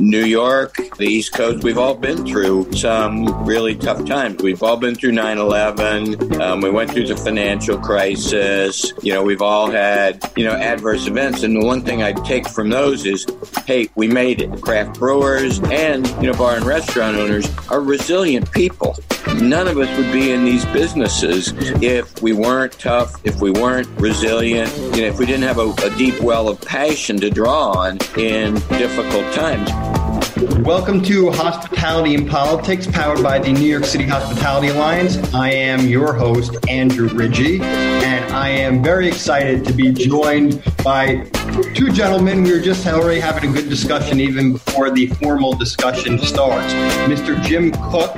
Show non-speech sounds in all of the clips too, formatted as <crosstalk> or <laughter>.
New York, the East Coast, we've all been through some really tough times. We've all been through 9 11. Um, we went through the financial crisis. You know, we've all had, you know, adverse events. And the one thing I take from those is, hey, we made it. Craft brewers and, you know, bar and restaurant owners are resilient people. None of us would be in these businesses if we weren't tough, if we weren't resilient, know, if we didn't have a, a deep well of passion to draw on in difficult times. Welcome to Hospitality and Politics, powered by the New York City Hospitality Alliance. I am your host, Andrew Rigie, and I am very excited to be joined by two gentlemen. We were just already having a good discussion even before the formal discussion starts. Mr. Jim Koch,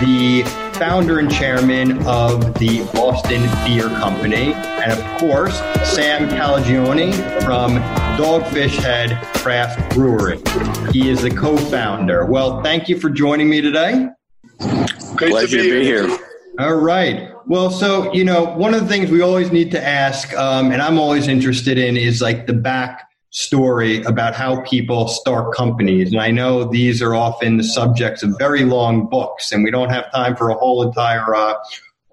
the founder and chairman of the Boston Beer Company, and of course, Sam Calagione from Dogfish Head Craft Brewery. He is the co founder. Well, thank you for joining me today. Great Pleasure to be, to be here. All right. Well, so, you know, one of the things we always need to ask, um, and I'm always interested in, is like the back story about how people start companies. And I know these are often the subjects of very long books, and we don't have time for a whole entire uh,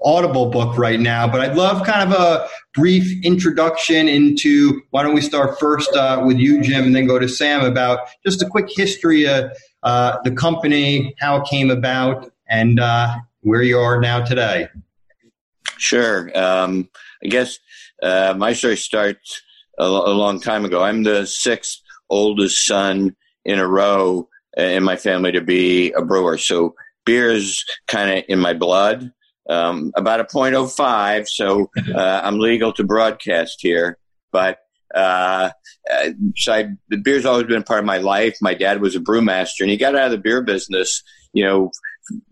Audible book right now, but I'd love kind of a brief introduction into why don't we start first uh, with you, Jim, and then go to Sam about just a quick history of uh, the company, how it came about, and uh, where you are now today. Sure. Um, I guess uh, my story starts a, a, long time ago. I'm the sixth oldest son in a row in my family to be a brewer. So beer is kind of in my blood um, about a 0.05, so uh, I'm legal to broadcast here. But uh, uh, so I, the beer's always been part of my life. My dad was a brewmaster, and he got out of the beer business, you know,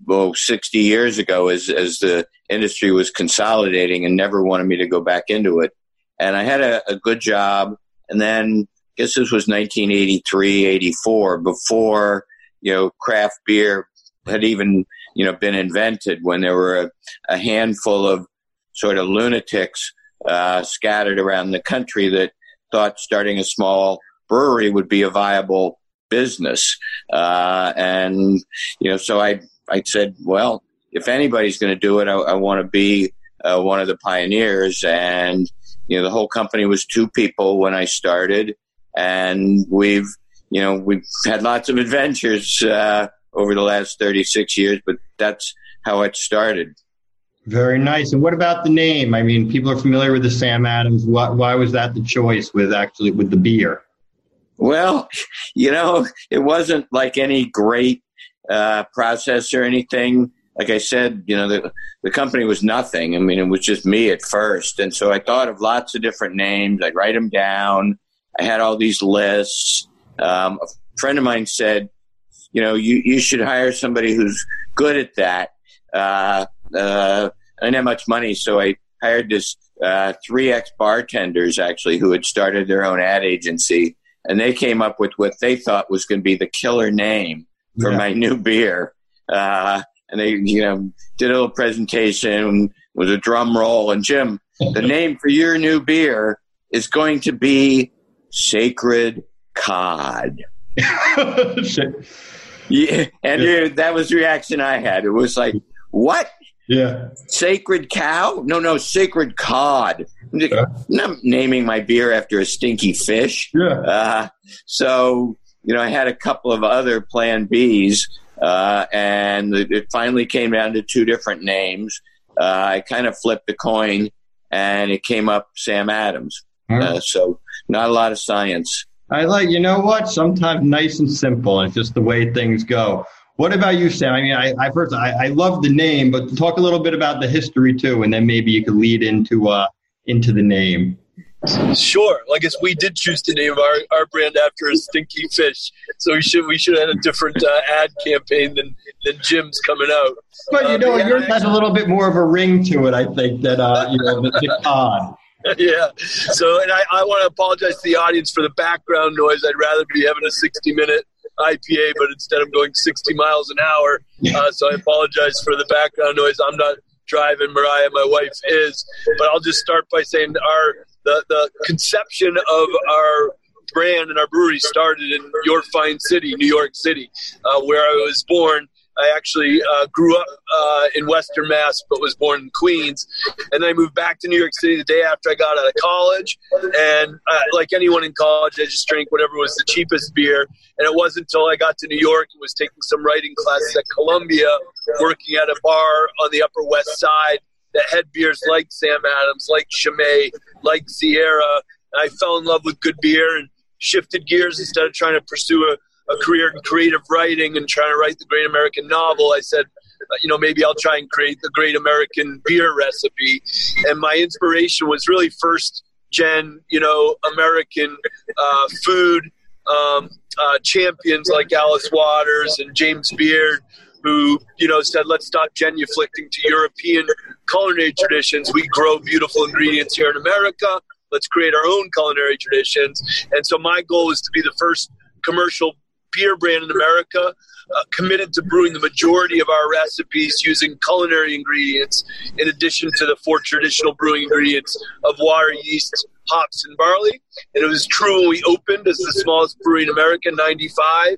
well, 60 years ago as as the industry was consolidating, and never wanted me to go back into it. And I had a, a good job, and then I guess this was 1983, 84, before you know craft beer had even you know been invented when there were a, a handful of sort of lunatics uh, scattered around the country that thought starting a small brewery would be a viable business. Uh, and you know, so I I said, well, if anybody's going to do it, I, I want to be uh, one of the pioneers. And you know, the whole company was two people when I started, and we've you know we've had lots of adventures uh, over the last 36 years, but that's how it started. Very nice. And what about the name? I mean, people are familiar with the Sam Adams. Why, why was that the choice with actually with the beer? Well, <laughs> you know, it wasn't like any great uh, process or anything. Like I said, you know, the, the company was nothing. I mean, it was just me at first. And so I thought of lots of different names. I'd write them down. I had all these lists. Um, a friend of mine said, you know, you, you should hire somebody who's good at that. Uh, uh, I didn't have much money, so I hired this uh, three ex bartenders actually who had started their own ad agency, and they came up with what they thought was going to be the killer name for yeah. my new beer. Uh, and they, you know, did a little presentation with a drum roll. And Jim, the <laughs> name for your new beer is going to be Sacred Cod. <laughs> Yeah, and yeah. that was the reaction I had. It was like, what? Yeah. Sacred cow? No, no, sacred cod. I'm, just, I'm naming my beer after a stinky fish. Yeah. Uh, so, you know, I had a couple of other plan Bs, uh, and it finally came down to two different names. Uh, I kind of flipped the coin, and it came up Sam Adams. Uh, so, not a lot of science. I like, you know what? Sometimes nice and simple, and it's just the way things go. What about you, Sam? I mean, I, I first, I, I love the name, but talk a little bit about the history too, and then maybe you could lead into uh, into the name. Sure. I guess we did choose to name our, our brand after a stinky fish, so we should we should have had a different uh, ad campaign than than Jim's coming out. But you uh, know, yours has a little bit more of a ring to it, I think, than uh, you know the, the cod. yeah. So, and I, I want to apologize to the audience for the background noise. I'd rather be having a 60 minute IPA, but instead I'm going 60 miles an hour. Uh, so I apologize for the background noise. I'm not driving. Mariah, my wife, is. But I'll just start by saying our the, the conception of our brand and our brewery started in your fine city, New York City, uh, where I was born. I actually uh, grew up uh, in Western Mass, but was born in Queens. And then I moved back to New York City the day after I got out of college. And uh, like anyone in college, I just drank whatever was the cheapest beer. And it wasn't until I got to New York and was taking some writing classes at Columbia, working at a bar on the Upper West Side that had beers like Sam Adams, like Chimay, like Sierra. And I fell in love with good beer and shifted gears instead of trying to pursue a a career in creative writing and trying to write the great American novel, I said, uh, you know, maybe I'll try and create the great American beer recipe. And my inspiration was really first gen, you know, American uh, food um, uh, champions like Alice Waters and James Beard, who, you know, said, let's stop genuflecting to European culinary traditions. We grow beautiful ingredients here in America. Let's create our own culinary traditions. And so my goal is to be the first commercial beer brand in America, uh, committed to brewing the majority of our recipes using culinary ingredients, in addition to the four traditional brewing ingredients of water, yeast, hops, and barley. And it was true when we opened as the smallest brewery in America, 95.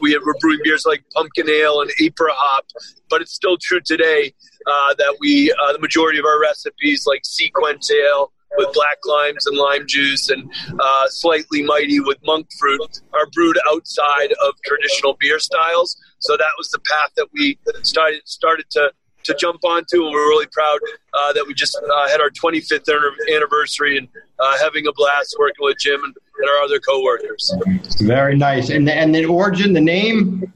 We were brewing beers like pumpkin ale and Ypres hop, but it's still true today uh, that we uh, the majority of our recipes like SeaQuench Ale, with black limes and lime juice and uh, slightly mighty with monk fruit are brewed outside of traditional beer styles. So that was the path that we started started to to jump onto, and we're really proud uh, that we just uh, had our 25th anniversary and uh, having a blast working with Jim and, and our other coworkers. Very nice. And and the origin, the name.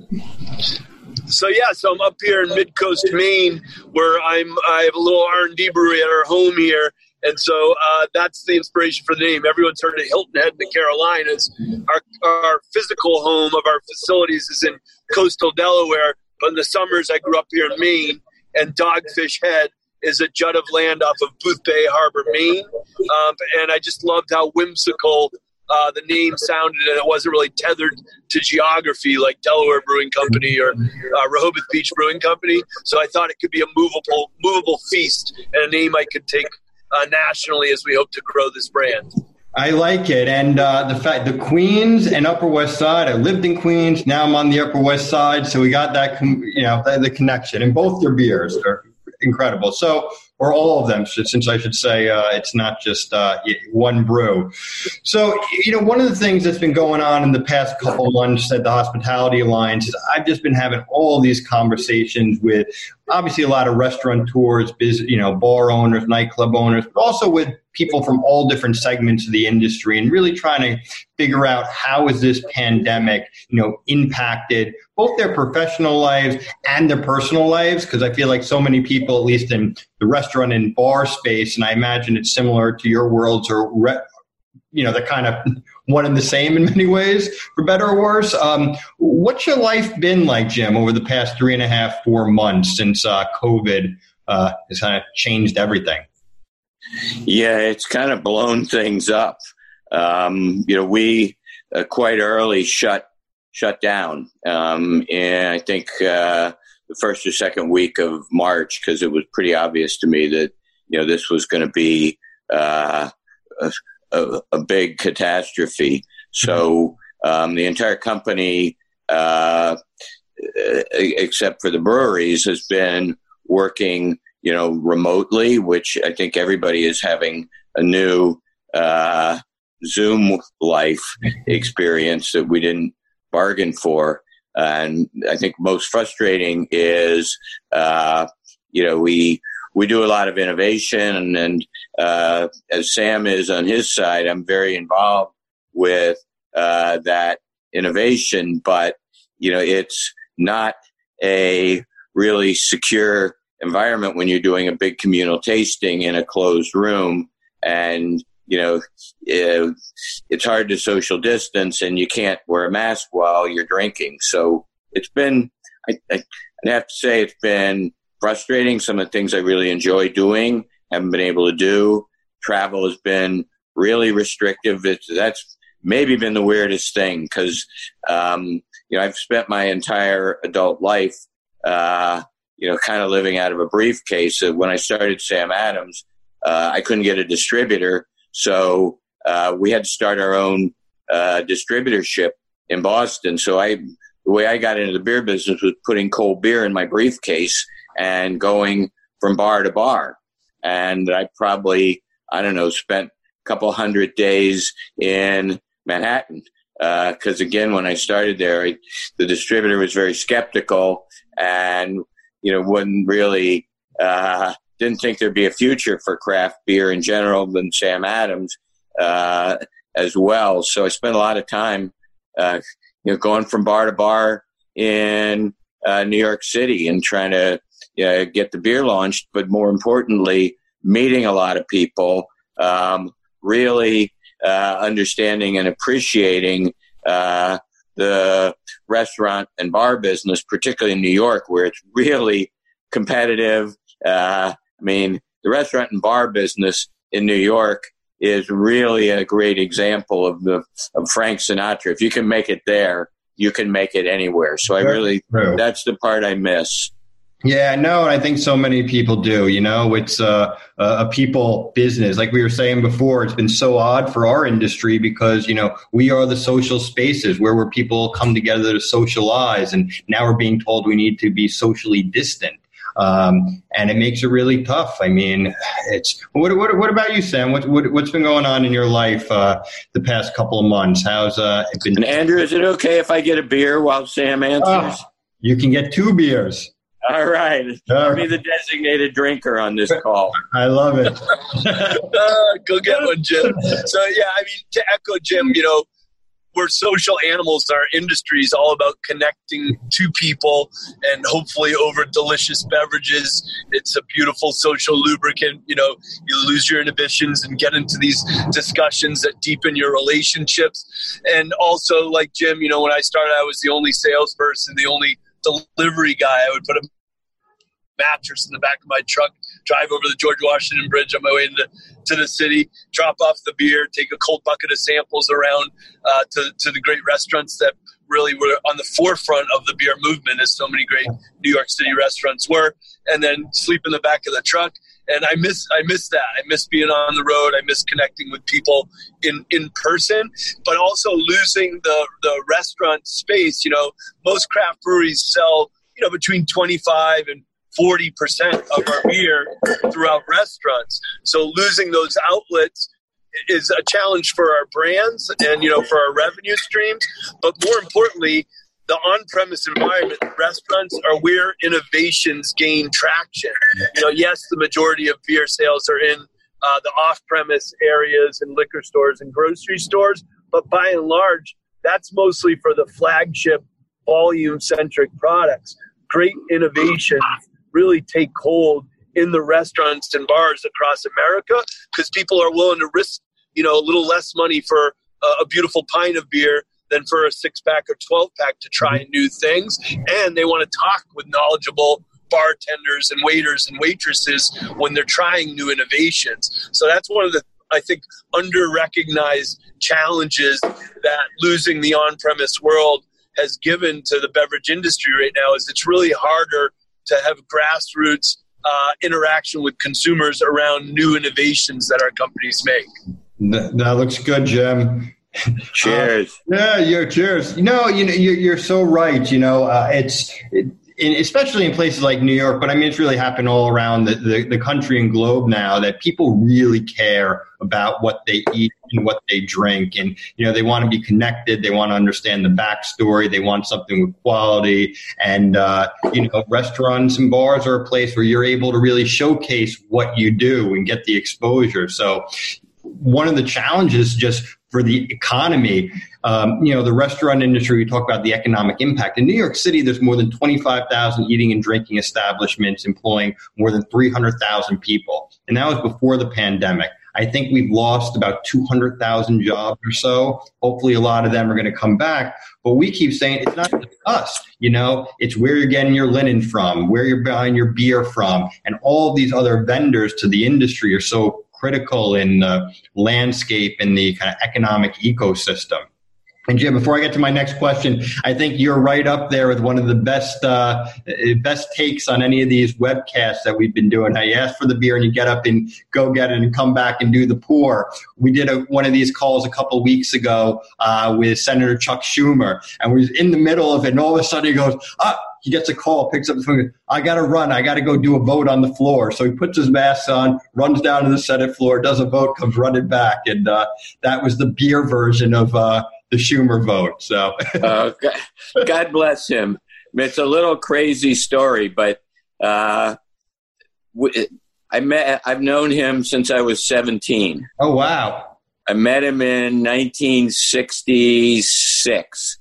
So yeah, so I'm up here in Mid Coast, Maine, where I'm. I have a little R and D brewery at our home here, and so uh, that's the inspiration for the name. Everyone's heard of Hilton Head in the Carolinas. Our, our physical home of our facilities is in coastal Delaware, but in the summers I grew up here in Maine, and Dogfish Head is a jut of land off of Boothbay Harbor, Maine. Um, and I just loved how whimsical uh, the name sounded, and it wasn't really tethered to geography like Delaware Brewing Company or uh, Rehoboth Beach Brewing Company. So I thought it could be a movable, movable feast and a name I could take uh, nationally as we hope to grow this brand. I like it, and uh, the fact the Queens and Upper West Side. I lived in Queens. Now I'm on the Upper West Side, so we got that you know the, the connection. And both their beers are incredible. So or all of them, since I should say uh, it's not just uh, one brew. So, you know, one of the things that's been going on in the past couple months at the Hospitality Alliance is I've just been having all these conversations with obviously a lot of restaurateurs, you know, bar owners, nightclub owners, but also with people from all different segments of the industry and really trying to figure out how is this pandemic, you know, impacted both their professional lives and their personal lives because I feel like so many people at least in the restaurant and bar space and I imagine it's similar to your worlds or re- you know, they're kind of <laughs> one and the same in many ways, for better or worse. Um, what's your life been like, Jim, over the past three and a half, four months since uh, COVID uh, has kind of changed everything? Yeah, it's kind of blown things up. Um, you know, we uh, quite early shut shut down, um, and I think uh, the first or second week of March because it was pretty obvious to me that you know this was going to be uh, a, a, a, big catastrophe. So um, the entire company, uh, except for the breweries, has been working you know, remotely, which I think everybody is having a new uh, Zoom life <laughs> experience that we didn't bargain for. And I think most frustrating is, uh, you know, we we do a lot of innovation, and, and uh, as Sam is on his side, I'm very involved with uh, that innovation. But you know, it's not a really secure environment when you're doing a big communal tasting in a closed room and you know it's hard to social distance and you can't wear a mask while you're drinking. So it's been I, I, have to say it's been frustrating some of the things i really enjoy doing haven't been able to do. Travel has been really restrictive. That's maybe been the weirdest thing because um, you know i've spent my entire adult life uh, you know, kind of living out of a briefcase. When I started Sam Adams, uh, I couldn't get a distributor, so uh, we had to start our own uh, distributorship in Boston. So I, the way I got into the beer business was putting cold beer in my briefcase and going from bar to bar. And I probably, I don't know, spent a couple hundred days in Manhattan. Because uh, again, when I started there, I, the distributor was very skeptical and, you know, wouldn't really, uh, didn't think there'd be a future for craft beer in general than Sam Adams uh, as well. So I spent a lot of time, uh, you know, going from bar to bar in uh, New York City and trying to you know, get the beer launched, but more importantly, meeting a lot of people, um, really uh, understanding and appreciating uh, the restaurant and bar business, particularly in New York, where it's really competitive. Uh, I mean, the restaurant and bar business in New York is really a great example of the of Frank Sinatra. If you can make it there, you can make it anywhere. So I really that's the part I miss. Yeah, no, and I think so many people do. You know, it's a, a people business. Like we were saying before, it's been so odd for our industry because you know we are the social spaces where where people come together to socialize, and now we're being told we need to be socially distant. Um, and it makes it really tough. I mean, it's what, what, what about you, Sam? What, what, has been going on in your life uh, the past couple of months? How's uh, it been? And Andrew, is it okay if I get a beer while Sam answers? Oh, you can get two beers. All right. I'll be the designated drinker on this call. I love it. <laughs> uh, go get one, Jim. So, yeah, I mean, to echo Jim, you know, we're social animals. Our industry is all about connecting to people and hopefully over delicious beverages. It's a beautiful social lubricant. You know, you lose your inhibitions and get into these discussions that deepen your relationships. And also, like Jim, you know, when I started, I was the only salesperson, the only delivery guy. I would put a mattress in the back of my truck, drive over the George Washington Bridge on my way into to the city, drop off the beer, take a cold bucket of samples around uh, to, to the great restaurants that really were on the forefront of the beer movement, as so many great New York City restaurants were, and then sleep in the back of the truck. And I miss I miss that. I miss being on the road. I miss connecting with people in in person, but also losing the the restaurant space. You know, most craft breweries sell you know between 25 and 40% of our beer throughout restaurants. So losing those outlets is a challenge for our brands and you know for our revenue streams, but more importantly, the on-premise environment restaurants are where innovations gain traction. You know, yes, the majority of beer sales are in uh, the off-premise areas and liquor stores and grocery stores, but by and large, that's mostly for the flagship volume-centric products. Great innovations really take hold in the restaurants and bars across America because people are willing to risk, you know, a little less money for a, a beautiful pint of beer than for a six pack or 12 pack to try mm-hmm. new things. And they want to talk with knowledgeable bartenders and waiters and waitresses when they're trying new innovations. So that's one of the, I think, under recognized challenges that losing the on premise world has given to the beverage industry right now is it's really harder to have grassroots uh, interaction with consumers around new innovations that our companies make. That looks good, Jim. <laughs> cheers. Uh, yeah, yeah, cheers. Know, you know, you're, you're so right. You know, uh, it's it, in, especially in places like New York, but I mean, it's really happened all around the, the, the, country and globe now that people really care about what they eat and what they drink. And, you know, they want to be connected. They want to understand the backstory. They want something with quality. And, uh, you know, restaurants and bars are a place where you're able to really showcase what you do and get the exposure. So, one of the challenges just for the economy. Um, you know, the restaurant industry, we talk about the economic impact. In New York City, there's more than 25,000 eating and drinking establishments employing more than 300,000 people. And that was before the pandemic. I think we've lost about 200,000 jobs or so. Hopefully, a lot of them are going to come back. But we keep saying it's not just us, you know, it's where you're getting your linen from, where you're buying your beer from, and all these other vendors to the industry are so critical in the landscape and the kind of economic ecosystem. And Jim, before I get to my next question, I think you're right up there with one of the best uh, best takes on any of these webcasts that we've been doing. How you ask for the beer and you get up and go get it and come back and do the pour. We did a, one of these calls a couple weeks ago uh, with Senator Chuck Schumer, and we are in the middle of it, and all of a sudden he goes, "Ah." He gets a call, picks up the phone. I got to run. I got to go do a vote on the floor. So he puts his mask on, runs down to the Senate floor, does a vote, comes running back, and uh, that was the beer version of uh, the Schumer vote. So, <laughs> uh, God bless him. It's a little crazy story, but uh, I met. I've known him since I was seventeen. Oh wow! I met him in 1966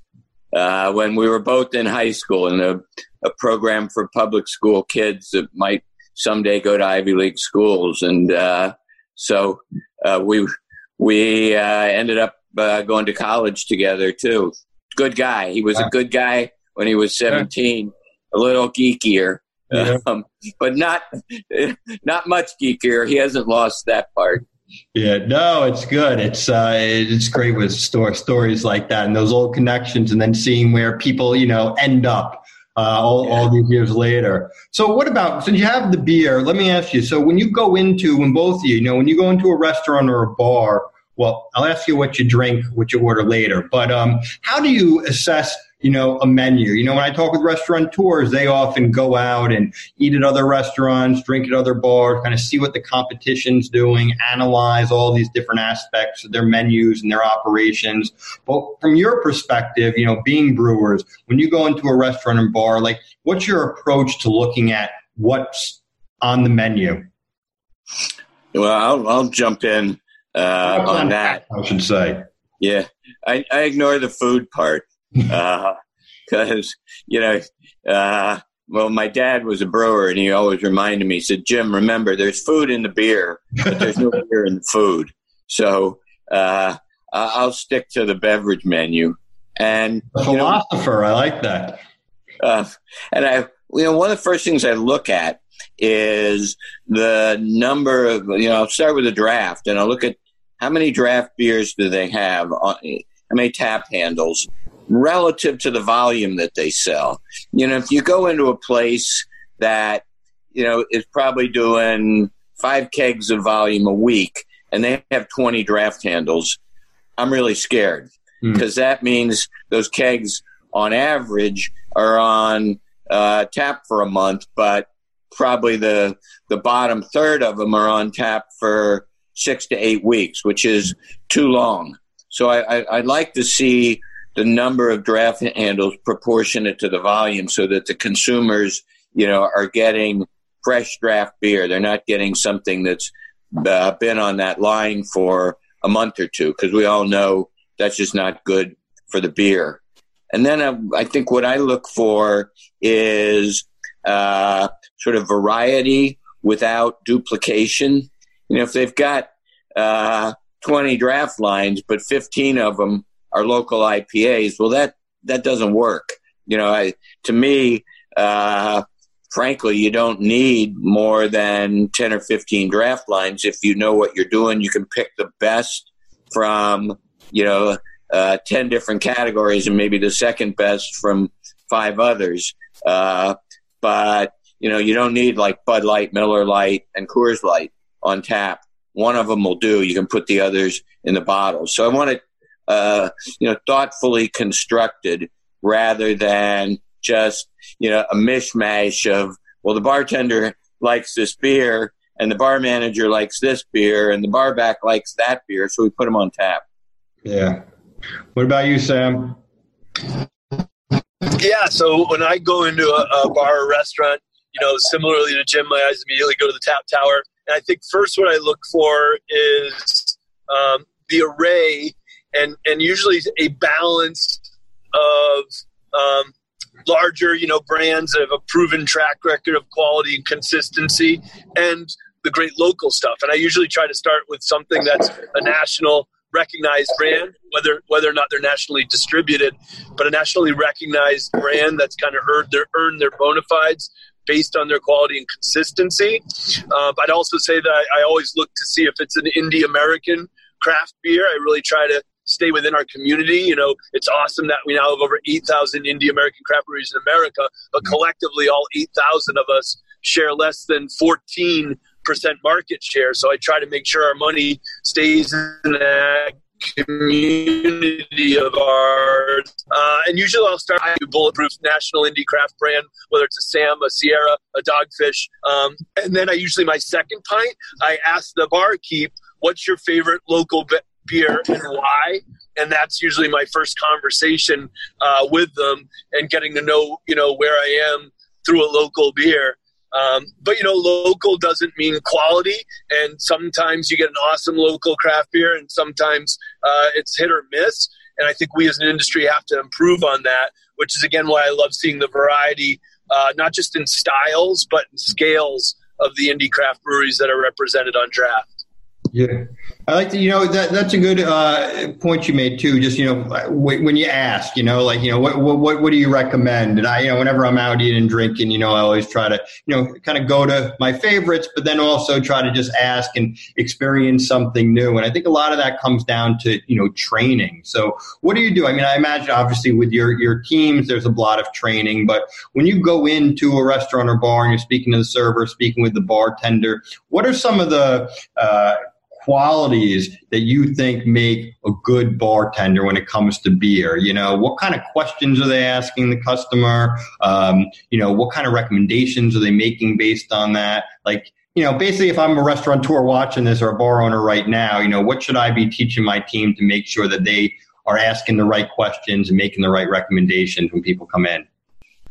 uh, when we were both in high school in a, a, program for public school kids that might someday go to Ivy League schools, and uh, so uh, we we uh, ended up uh, going to college together too. Good guy. He was a good guy when he was 17, a little geekier. Yeah. <laughs> Um, but not <laughs> not much geekier. He hasn't lost that part. Yeah, no, it's good. It's uh, it's great with store stories like that and those old connections, and then seeing where people you know end up uh, all, yeah. all these years later. So, what about since you have the beer? Let me ask you. So, when you go into when both of you, you know, when you go into a restaurant or a bar, well, I'll ask you what you drink, what you order later. But um, how do you assess, you know, a menu? You know, when I talk with restaurateurs, they often go out and eat at other restaurants, drink at other bars, kind of see what the competition's doing, analyze all these different aspects of their menus and their operations. But from your perspective, you know, being brewers, when you go into a restaurant and bar, like, what's your approach to looking at what's on the menu? Well, I'll, I'll jump in uh, on that. I should say. Yeah, I, I ignore the food part <laughs> because uh, you know. Uh, well, my dad was a brewer, and he always reminded me. He said, "Jim, remember, there's food in the beer, but there's no <laughs> beer in the food." So uh, I'll stick to the beverage menu. And a philosopher, know, I like that. Uh, and I, you know, one of the first things I look at is the number of, you know, I'll start with the draft and I'll look at how many draft beers do they have, on, how many tap handles relative to the volume that they sell. You know, if you go into a place that, you know, is probably doing five kegs of volume a week and they have 20 draft handles, I'm really scared because mm. that means those kegs on average are on uh, tap for a month, but probably the the bottom third of them are on tap for six to eight weeks, which is too long. So I, I, would like to see the number of draft handles proportionate to the volume, so that the consumers, you know, are getting fresh draft beer. They're not getting something that's uh, been on that line for a month or two, because we all know that's just not good for the beer. And then I, uh, I think what I look for is uh, sort of variety without duplication. You know, if they've got uh, 20 draft lines, but 15 of them are local IPAs, well, that that doesn't work. You know, I, to me, uh, frankly, you don't need more than 10 or 15 draft lines. If you know what you're doing, you can pick the best from, you know, uh, 10 different categories and maybe the second best from five others. Uh, but you know you don't need like Bud Light, Miller Lite, and Coors Light on tap. One of them will do. You can put the others in the bottle. So I want it, uh, you know, thoughtfully constructed rather than just you know a mishmash of well the bartender likes this beer and the bar manager likes this beer and the bar back likes that beer so we put them on tap. Yeah. What about you sam? Yeah, so when I go into a, a bar or restaurant, you know, similarly to Jim, my eyes immediately go to the tap tower. And I think first what I look for is um, the array and, and usually a balance of um, larger, you know, brands that have a proven track record of quality and consistency and the great local stuff. And I usually try to start with something that's a national recognized brand, whether whether or not they're nationally distributed, but a nationally recognized brand that's kind of earned their earned their bona fides based on their quality and consistency. Uh, I'd also say that I, I, always look to see if it's an indie American craft beer. I really try to stay within our community. You know, it's awesome that we now have over 8,000 indie American craft breweries in America, but collectively, all 8,000 of us share less than 14 percent market share. So I try to make sure our money stays in that community of ours. Uh, and usually I'll start with Bulletproof National Indie Craft brand, whether it's a Sam, a Sierra, a Dogfish. Um, and then I usually, my second pint, I ask the barkeep, what's your favorite local beer and why? And that's usually my first conversation uh, with them and getting to know, you know, where I am through a local beer. Um, but you know, local doesn't mean quality, and sometimes you get an awesome local craft beer, and sometimes uh, it's hit or miss. And I think we as an industry have to improve on that, which is again why I love seeing the variety, uh, not just in styles but in scales of the indie craft breweries that are represented on draft. Yeah, I like to, you know, that that's a good uh, point you made too. Just you know, when you ask, you know, like you know, what what what do you recommend? And I, you know, whenever I'm out eating and drinking, you know, I always try to, you know, kind of go to my favorites, but then also try to just ask and experience something new. And I think a lot of that comes down to you know training. So what do you do? I mean, I imagine obviously with your your teams, there's a lot of training, but when you go into a restaurant or bar and you're speaking to the server, speaking with the bartender, what are some of the uh, qualities that you think make a good bartender when it comes to beer? You know, what kind of questions are they asking the customer? Um, you know, what kind of recommendations are they making based on that? Like, you know, basically, if I'm a restaurateur watching this or a bar owner right now, you know, what should I be teaching my team to make sure that they are asking the right questions and making the right recommendations when people come in?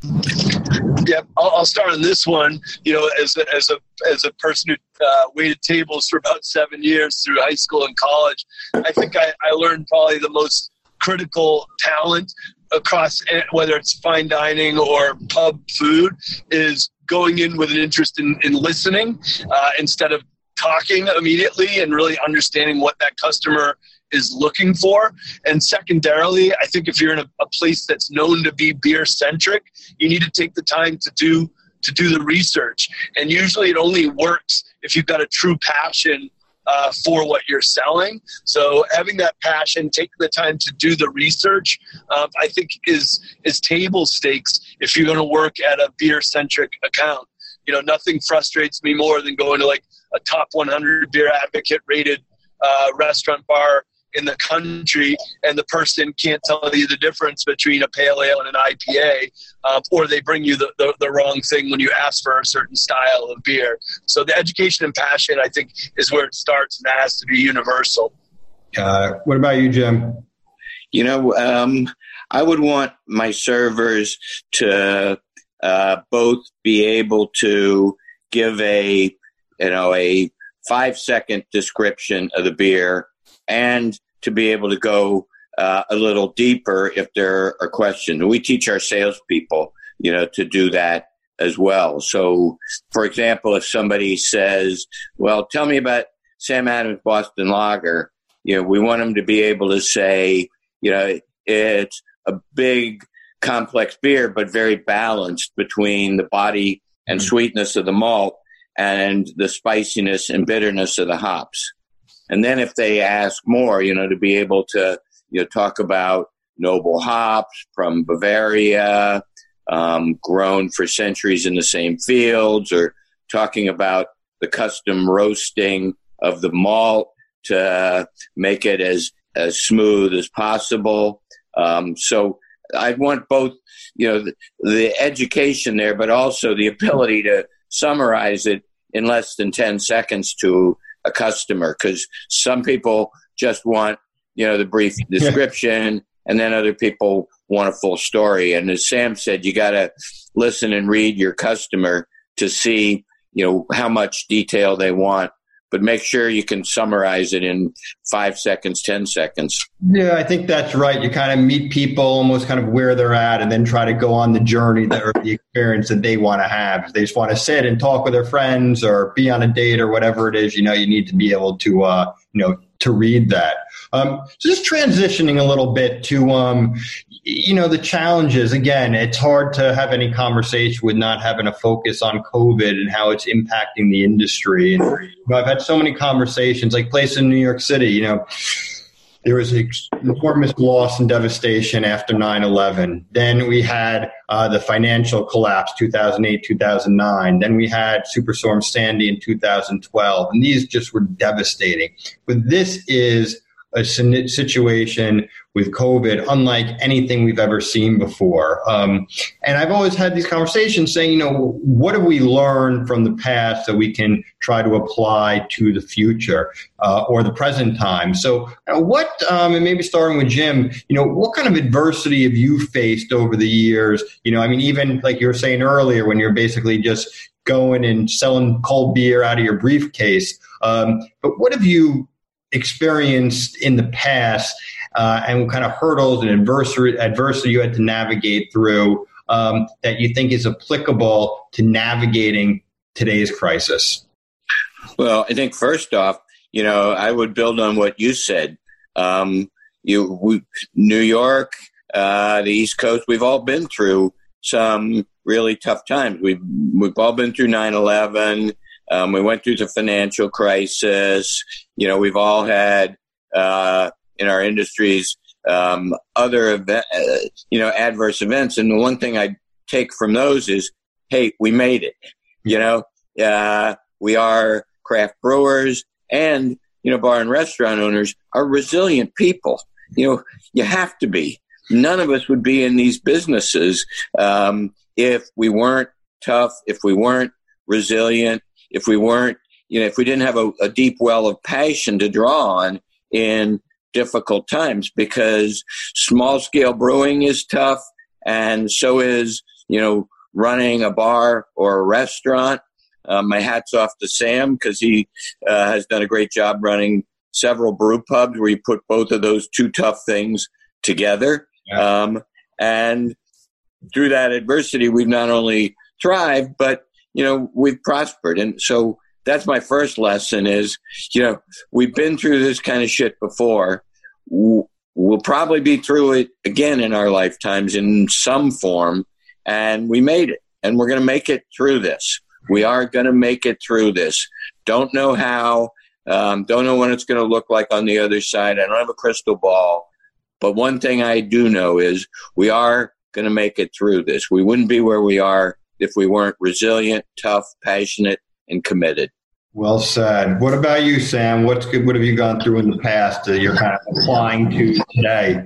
<laughs> Yep, I'll, I'll, start on this one. You know, as a, as a as a person who uh, waited tables for about seven years through high school and college, I think I, I learned probably the most critical talent across eh, whether it's fine dining or pub food is going in with an interest in, in listening uh, instead of talking immediately and really understanding what that customer is looking for. And secondarily, I think if you're in a, a place that's known to be beer centric, you need to take the time to do to do the research. And usually, it only works if you've got a true passion uh, for what you're selling. So having that passion, taking the time to do the research, uh, I think is is table stakes if you're going to work at a beer centric account. You know, nothing frustrates me more than going to like a top 100 beer advocate rated uh, restaurant bar in the country and the person can't tell you the difference between a pale ale and an IPA, uh, or they bring you the, the, the, wrong thing when you ask for a certain style of beer. So the education and passion, I think, is where it starts, and that has to be universal. Uh, what about you, Jim? You know, um, I would want my servers to uh, both be able to give a, you know, a five second description of the beer and to be able to go uh, a little deeper if there are questions. We teach our salespeople, you know, to do that as well. So, for example, if somebody says, "Well, tell me about Sam Adams Boston Lager," you know, we want them to be able to say, you know, it's a big, complex beer, but very balanced between the body and mm-hmm. sweetness of the malt and the spiciness and bitterness of the hops. And then if they ask more, you know, to be able to, you know, talk about noble hops from Bavaria, um, grown for centuries in the same fields, or talking about the custom roasting of the malt to make it as as smooth as possible. Um, so I want both, you know, the, the, education there, but also the ability to summarize it in less than ten seconds to a customer because some people just want you know the brief <laughs> description and then other people want a full story. And as sam said you got to listen and read your customer to see you know how much detail they want but make sure you can summarize it in five seconds, 10 seconds. Yeah, I think that's right. You kind of meet people almost kind of where they're at and then try to go on the journey that, or the experience that they want to have. If they just want to sit and talk with their friends or be on a date or whatever it is, you know, you need to be able to, uh, you know, to read that. Um, so just transitioning a little bit to, um, you know, the challenges. Again, it's hard to have any conversation with not having a focus on COVID and how it's impacting the industry. And you know, I've had so many conversations, like place in New York City. You know, there was enormous loss and devastation after 9-11 then we had uh, the financial collapse 2008 2009 then we had superstorm sandy in 2012 and these just were devastating but this is a situation with COVID unlike anything we've ever seen before. Um, and I've always had these conversations saying, you know, what have we learned from the past that we can try to apply to the future uh, or the present time? So, uh, what, um, and maybe starting with Jim, you know, what kind of adversity have you faced over the years? You know, I mean, even like you were saying earlier, when you're basically just going and selling cold beer out of your briefcase. Um, but what have you experienced in the past uh, and what kind of hurdles and adversity, you had to navigate through um, that you think is applicable to navigating today's crisis? Well, I think first off, you know, I would build on what you said. Um, you, we, New York, uh, the East Coast, we've all been through some really tough times. We've we've all been through 9/11. Um, we went through the financial crisis. You know, we've all had uh, in our industries um, other event, uh, you know, adverse events. And the one thing I take from those is, hey, we made it. You know, uh, we are craft brewers and you know, bar and restaurant owners are resilient people. You know, you have to be. None of us would be in these businesses um, if we weren't tough, if we weren't resilient, if we weren't, you know, if we didn't have a, a deep well of passion to draw on in difficult times because small scale brewing is tough and so is, you know, running a bar or a restaurant. Uh, my hat's off to Sam because he uh, has done a great job running several brew pubs where you put both of those two tough things together. Yeah. Um, and through that adversity, we've not only thrived, but you know, we've prospered. And so that's my first lesson is, you know, we've been through this kind of shit before. We'll probably be through it again in our lifetimes in some form. And we made it. And we're going to make it through this. We are going to make it through this. Don't know how. Um, don't know what it's going to look like on the other side. I don't have a crystal ball. But one thing I do know is we are going to make it through this. We wouldn't be where we are if we weren't resilient, tough, passionate, and committed. Well said. What about you, Sam? What's good? What have you gone through in the past that you're kind of applying to today?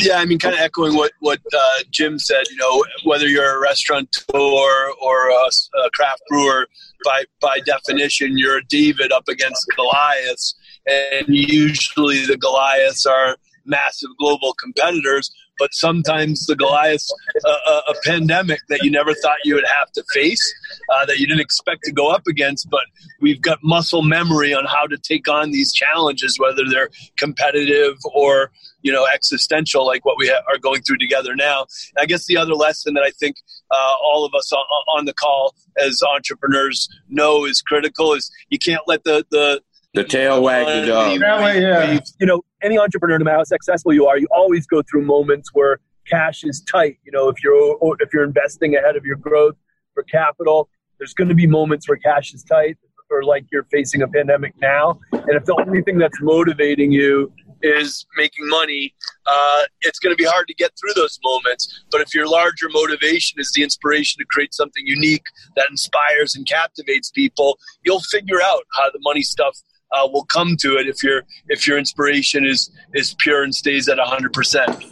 Yeah, I mean, kind of echoing what what uh, Jim said. You know, whether you're a restaurateur or a, a craft brewer, by by definition, you're a David up against Goliaths, and usually the Goliaths are massive global competitors but sometimes the Goliath, uh, a pandemic that you never thought you would have to face, uh, that you didn't expect to go up against, but we've got muscle memory on how to take on these challenges, whether they're competitive or you know existential, like what we ha- are going through together now. I guess the other lesson that I think uh, all of us on, on the call as entrepreneurs know is critical is you can't let the the the tail wag the dog. yeah. You know, any entrepreneur, no matter how successful you are, you always go through moments where cash is tight. You know, if you're if you're investing ahead of your growth for capital, there's going to be moments where cash is tight, or like you're facing a pandemic now. And if the only thing that's motivating you is making money, uh, it's going to be hard to get through those moments. But if your larger motivation is the inspiration to create something unique that inspires and captivates people, you'll figure out how the money stuff uh, will come to it if your if your inspiration is is pure and stays at hundred percent.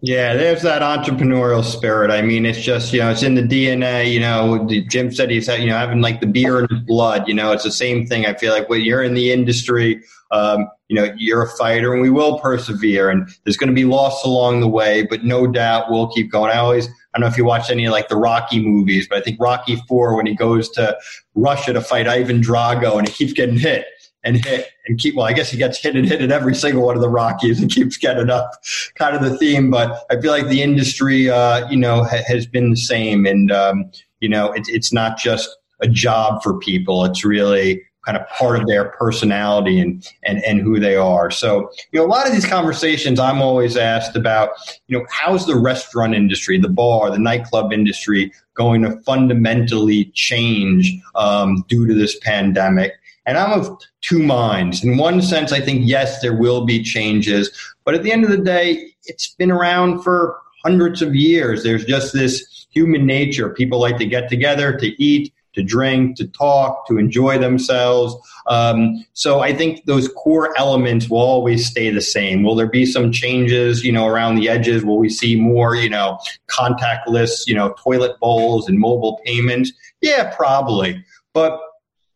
Yeah, there's that entrepreneurial spirit. I mean, it's just you know, it's in the DNA. You know, Jim said he's you know having like the beer in his blood. You know, it's the same thing. I feel like when you're in the industry, um, you know, you're a fighter, and we will persevere. And there's going to be loss along the way, but no doubt we'll keep going. I always, I don't know if you watch any of like the Rocky movies, but I think Rocky Four when he goes to Russia to fight Ivan Drago and he keeps getting hit and hit and keep. Well, I guess he gets hit and hit in every single one of the Rockies and <laughs> keeps getting up. Kind of the theme, but I feel like the industry, uh, you know, ha- has been the same, and um, you know, it, it's not just a job for people. It's really kind of part of their personality and, and, and who they are. So, you know, a lot of these conversations I'm always asked about, you know, how's the restaurant industry, the bar, the nightclub industry going to fundamentally change um, due to this pandemic? And I'm of two minds. In one sense, I think, yes, there will be changes. But at the end of the day, it's been around for hundreds of years. There's just this human nature. People like to get together, to eat, to drink, to talk, to enjoy themselves. Um, so I think those core elements will always stay the same. Will there be some changes, you know, around the edges? Will we see more, you know, contactless, you know, toilet bowls and mobile payments? Yeah, probably. But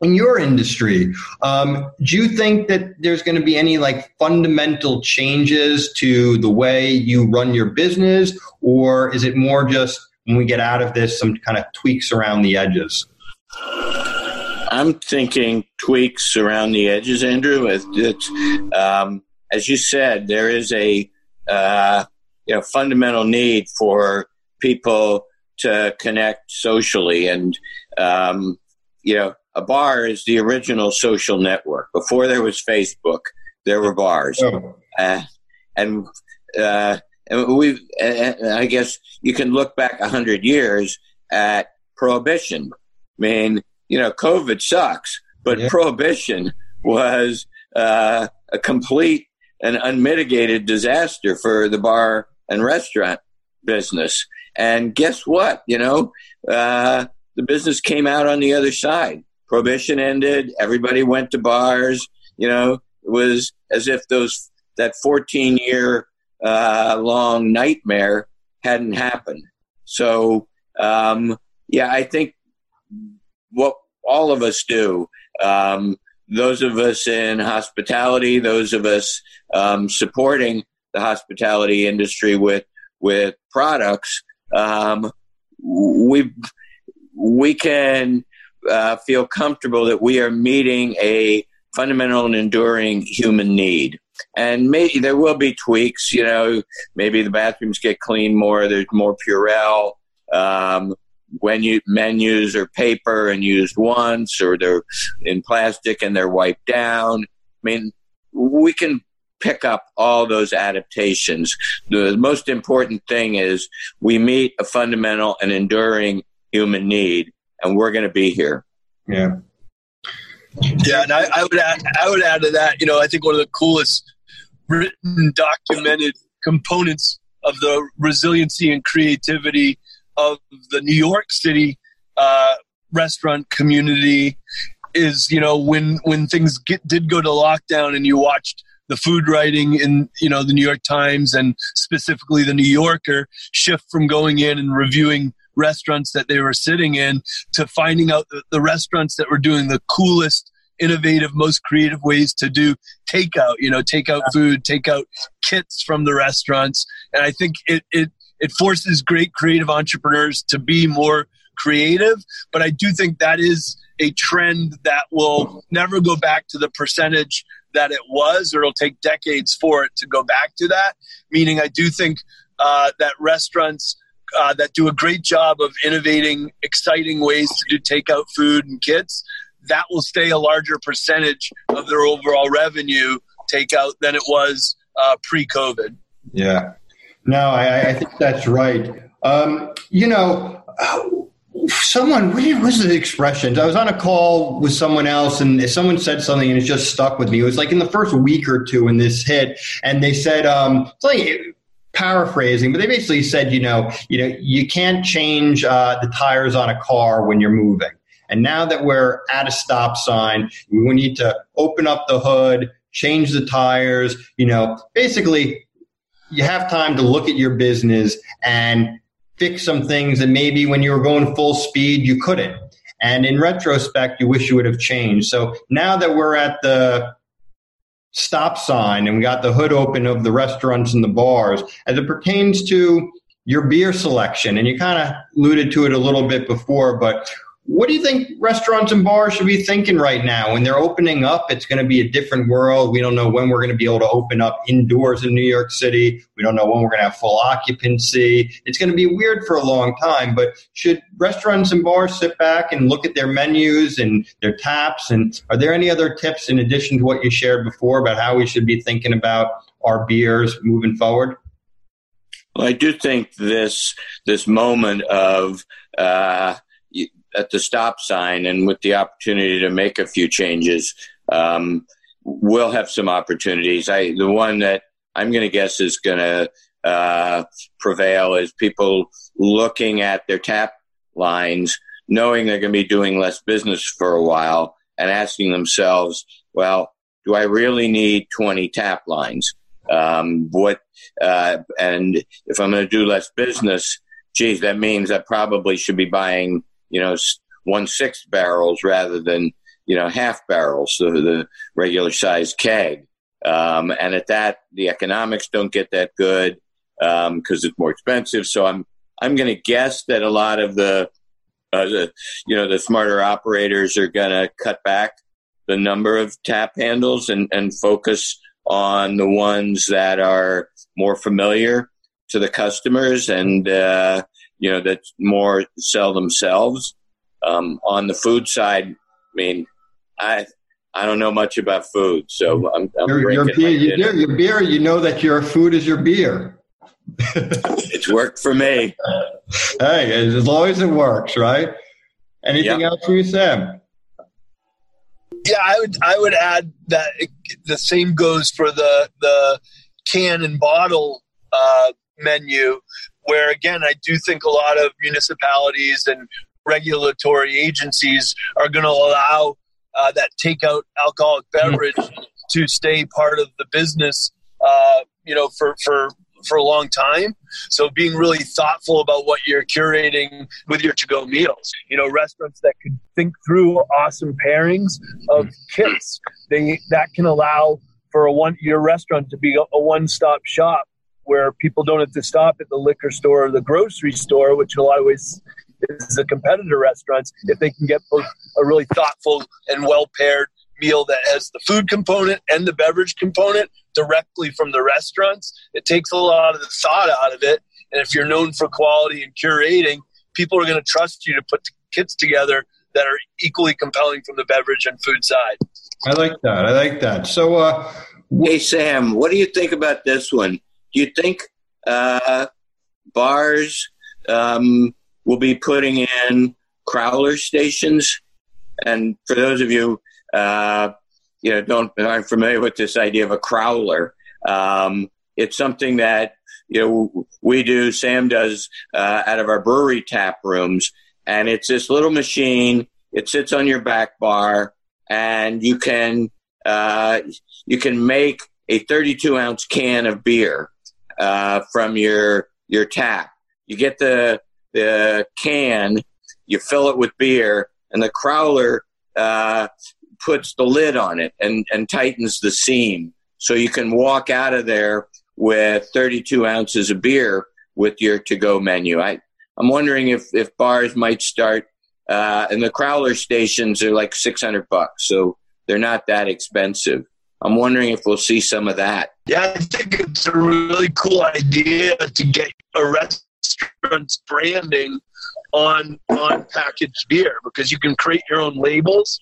in your industry, um, do you think that there's going to be any like fundamental changes to the way you run your business, or is it more just when we get out of this, some kind of tweaks around the edges? I'm thinking tweaks around the edges, Andrew. It's, um, as you said, there is a uh, you know fundamental need for people to connect socially, and um, you know a bar is the original social network. Before there was Facebook, there were bars, oh. uh, and uh, and we. I guess you can look back a hundred years at prohibition. I mean, you know, COVID sucks, but yeah. prohibition was uh, a complete and unmitigated disaster for the bar and restaurant business. And guess what? You know, uh, the business came out on the other side. Prohibition ended. Everybody went to bars. You know, it was as if those that 14 year uh, long nightmare hadn't happened. So, um, yeah, I think what all of us do. Um, those of us in hospitality, those of us um, supporting the hospitality industry with with products, um, we we can uh, feel comfortable that we are meeting a fundamental and enduring human need. And maybe there will be tweaks. You know, maybe the bathrooms get cleaned more. There's more Purell. Um, when you menus are paper and used once or they're in plastic and they're wiped down. I mean, we can pick up all those adaptations. The most important thing is we meet a fundamental and enduring human need, and we're going to be here. Yeah. Yeah, and I, I, would add, I would add to that. You know, I think one of the coolest written, documented components of the resiliency and creativity of the New York City uh, restaurant community is you know when when things get, did go to lockdown and you watched the food writing in you know the New York Times and specifically the New Yorker shift from going in and reviewing restaurants that they were sitting in to finding out the, the restaurants that were doing the coolest innovative most creative ways to do takeout you know takeout food takeout kits from the restaurants and i think it, it it forces great creative entrepreneurs to be more creative. But I do think that is a trend that will never go back to the percentage that it was, or it'll take decades for it to go back to that. Meaning, I do think uh, that restaurants uh, that do a great job of innovating exciting ways to do takeout food and kits, that will stay a larger percentage of their overall revenue takeout than it was uh, pre COVID. Yeah. No, I, I think that's right. Um, you know, someone what was the expression? I was on a call with someone else, and someone said something, and it just stuck with me. It was like in the first week or two when this hit, and they said um, something paraphrasing, but they basically said, you know, you know, you can't change uh, the tires on a car when you're moving. And now that we're at a stop sign, we need to open up the hood, change the tires. You know, basically you have time to look at your business and fix some things that maybe when you were going full speed you couldn't. And in retrospect, you wish you would have changed. So now that we're at the stop sign and we got the hood open of the restaurants and the bars, as it pertains to your beer selection, and you kind of alluded to it a little bit before, but what do you think restaurants and bars should be thinking right now when they're opening up? It's going to be a different world. We don't know when we're going to be able to open up indoors in New York City. We don't know when we're going to have full occupancy. It's going to be weird for a long time. But should restaurants and bars sit back and look at their menus and their taps? And are there any other tips in addition to what you shared before about how we should be thinking about our beers moving forward? Well, I do think this this moment of uh, at the stop sign and with the opportunity to make a few changes, um, we'll have some opportunities. I the one that I'm going to guess is going to uh, prevail is people looking at their tap lines, knowing they're going to be doing less business for a while, and asking themselves, "Well, do I really need 20 tap lines? Um, what uh, and if I'm going to do less business, geez, that means I probably should be buying, you know, one sixth barrels rather than you know half barrels, so the regular size keg. Um, and at that, the economics don't get that good because um, it's more expensive. So I'm I'm going to guess that a lot of the, uh, the you know the smarter operators are going to cut back the number of tap handles and, and focus on the ones that are more familiar to the customers and uh, you know that more sell themselves. Um, on the food side, I mean, I I don't know much about food, so I'm, I'm your, your beer, you do, your beer. You know that your food is your beer. <laughs> it's worked for me. Hey, as long as it works, right? Anything yep. else for you, Sam? Yeah, I would I would add that it, the same goes for the the can and bottle uh, menu, where again I do think a lot of municipalities and regulatory agencies are going to allow uh, that takeout alcoholic beverage to stay part of the business. Uh, you know, for for for a long time. So being really thoughtful about what you're curating with your to-go meals. You know, restaurants that could think through awesome pairings of kits. They that can allow for a one your restaurant to be a, a one-stop shop where people don't have to stop at the liquor store or the grocery store, which in a lot of ways is a competitor restaurants, if they can get both a really thoughtful and well paired meal that has the food component and the beverage component directly from the restaurants. It takes a lot of the thought out of it. And if you're known for quality and curating, people are going to trust you to put kits together that are equally compelling from the beverage and food side. I like that. I like that. So, uh, hey, Sam, what do you think about this one? Do you think uh, bars um, will be putting in crowler stations? And for those of you uh, you know, don't aren't familiar with this idea of a crowler. Um, it's something that you know we do. Sam does uh, out of our brewery tap rooms, and it's this little machine. It sits on your back bar, and you can uh, you can make a 32 ounce can of beer uh, from your your tap. You get the the can, you fill it with beer, and the crowler uh, puts the lid on it and, and tightens the seam. So you can walk out of there with 32 ounces of beer with your to go menu. I, I'm wondering if, if bars might start, uh, and the crowler stations are like 600 bucks. So they're not that expensive. I'm wondering if we'll see some of that. Yeah, I think it's a really cool idea to get a restaurant's branding on on packaged beer because you can create your own labels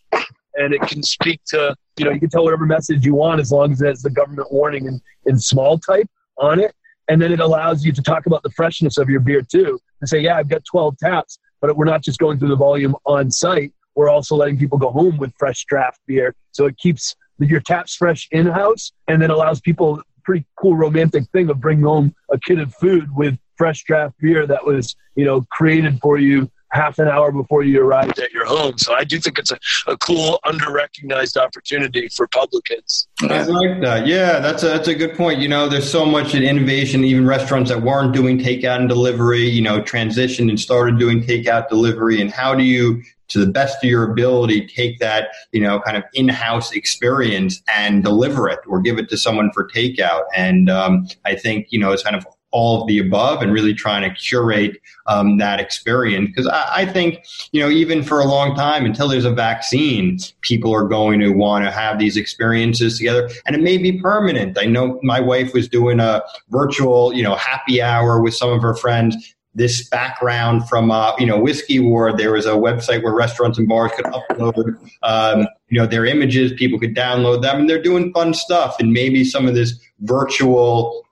and it can speak to you know you can tell whatever message you want as long as has the government warning in, in small type on it. And then it allows you to talk about the freshness of your beer too and say yeah i've got 12 taps but we're not just going through the volume on site. We're also letting people go home with fresh draft beer. So it keeps your taps fresh in house and then allows people pretty cool romantic thing of bringing home a kit of food with fresh draft beer that was you know created for you half an hour before you arrived at your home. So I do think it's a, a cool, under recognized opportunity for publicans. I like that. Yeah, that's a, that's a good point. You know, there's so much in innovation, even restaurants that weren't doing takeout and delivery, you know, transitioned and started doing takeout delivery. And how do you, to the best of your ability, take that, you know, kind of in-house experience and deliver it or give it to someone for takeout? And um, I think, you know, it's kind of all of the above and really trying to curate um, that experience. Because I, I, think, you know, even for a long time, until there's a vaccine, people are going to want to have these experiences together. And it may be permanent. I know my wife was doing a virtual, you know, happy hour with some of her friends. This background from, uh, you know, Whiskey War, there was a website where restaurants and bars could upload, um, you know, their images. People could download them, and they're doing fun stuff. And maybe some of this virtual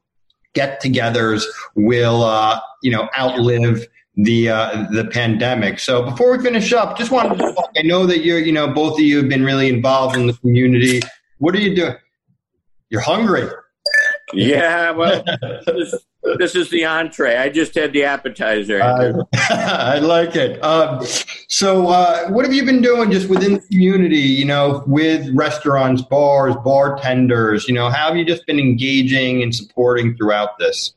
get-togethers will, uh, you know, outlive the uh, the pandemic. So before we finish up, just wanted to talk. I know that you're, you know, both of you have been really involved in the community. What are you doing? You're hungry. Yeah, well, <laughs> this, this, is the entree. I just had the appetizer. Uh, <laughs> I like it. Um, so, uh, what have you been doing just within the community? You know, with restaurants, bars, bartenders. You know, how have you just been engaging and supporting throughout this?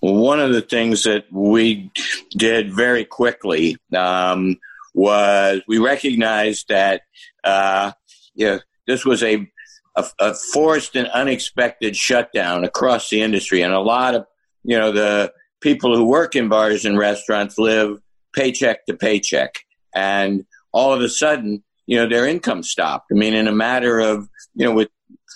One of the things that we did very quickly um, was we recognized that uh, you know, this was a, a, a forced and unexpected shutdown across the industry, and a lot of you know the people who work in bars and restaurants live paycheck to paycheck, and all of a sudden, you know, their income stopped. I mean, in a matter of you know, with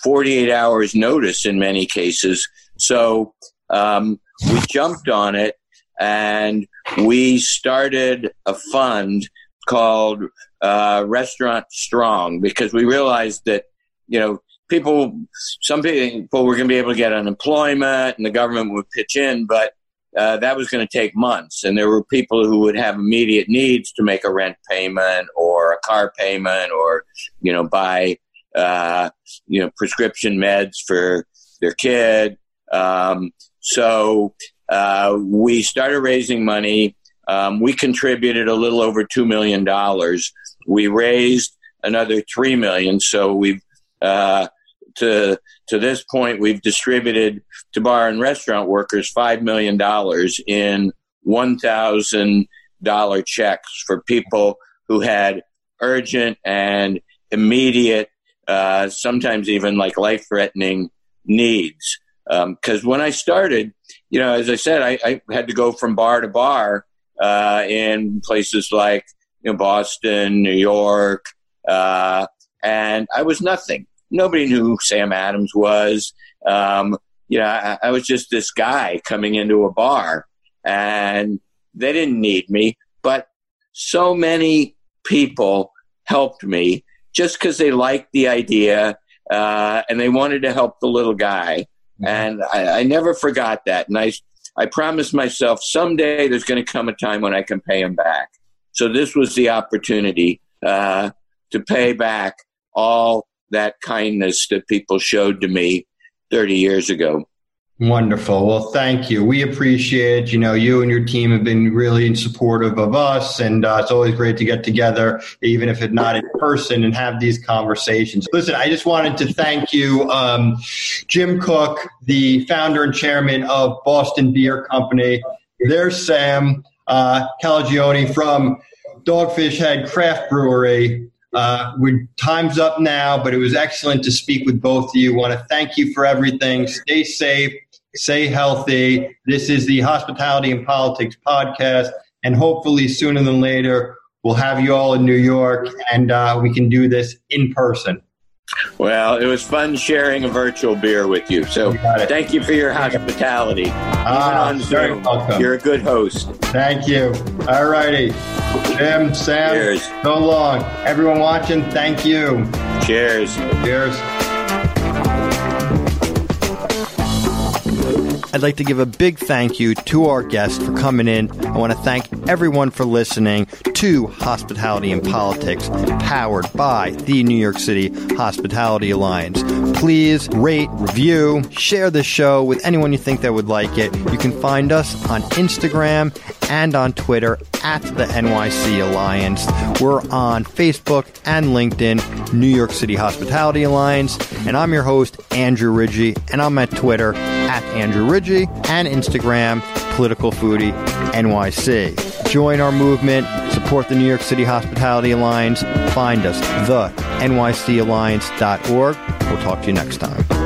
48 hours notice in many cases. So um, we jumped on it and we started a fund called uh, Restaurant Strong because we realized that you know people, some people were going to be able to get unemployment and the government would pitch in, but uh, that was going to take months, and there were people who would have immediate needs to make a rent payment or a car payment or you know buy uh, you know prescription meds for their kid. Um, so uh, we started raising money. Um, we contributed a little over two million dollars. We raised another three million. So we've uh, to to this point we've distributed to bar and restaurant workers five million dollars in one thousand dollar checks for people who had urgent and immediate, uh, sometimes even like life threatening needs. Because um, when I started, you know, as I said, I, I had to go from bar to bar uh, in places like you know, Boston, New York, uh, and I was nothing. Nobody knew who Sam Adams was. Um, you know, I, I was just this guy coming into a bar, and they didn't need me. But so many people helped me just because they liked the idea uh, and they wanted to help the little guy. Mm-hmm. And I, I, never forgot that. And I, I promised myself someday there's going to come a time when I can pay him back. So this was the opportunity uh, to pay back all that kindness that people showed to me 30 years ago. Wonderful. Well, thank you. We appreciate, you know, you and your team have been really supportive of us, and uh, it's always great to get together, even if it's not in person, and have these conversations. Listen, I just wanted to thank you, um, Jim Koch, the founder and chairman of Boston Beer Company. There's Sam uh, Calagione from Dogfish Head Craft Brewery. Uh, we're, time's up now, but it was excellent to speak with both of you. Want to thank you for everything. Stay safe Stay healthy. This is the Hospitality and Politics podcast. And hopefully, sooner than later, we'll have you all in New York and uh, we can do this in person. Well, it was fun sharing a virtual beer with you. So you thank you for your hospitality. Ah, on Zoom, welcome. You're a good host. Thank you. All righty. Jim, Sam, Cheers. so long. Everyone watching, thank you. Cheers. Cheers. I'd like to give a big thank you to our guest for coming in. I want to thank everyone for listening to Hospitality and Politics, powered by the New York City Hospitality Alliance. Please rate, review, share this show with anyone you think that would like it. You can find us on Instagram and on Twitter at the NYC Alliance. We're on Facebook and LinkedIn, New York City Hospitality Alliance. And I'm your host, Andrew Rigie, and I'm at Twitter at Andrew Rigie and Instagram, Political Foodie NYC. Join our movement, support the New York City Hospitality Alliance, find us, the NYCAlliance.org. We'll talk to you next time.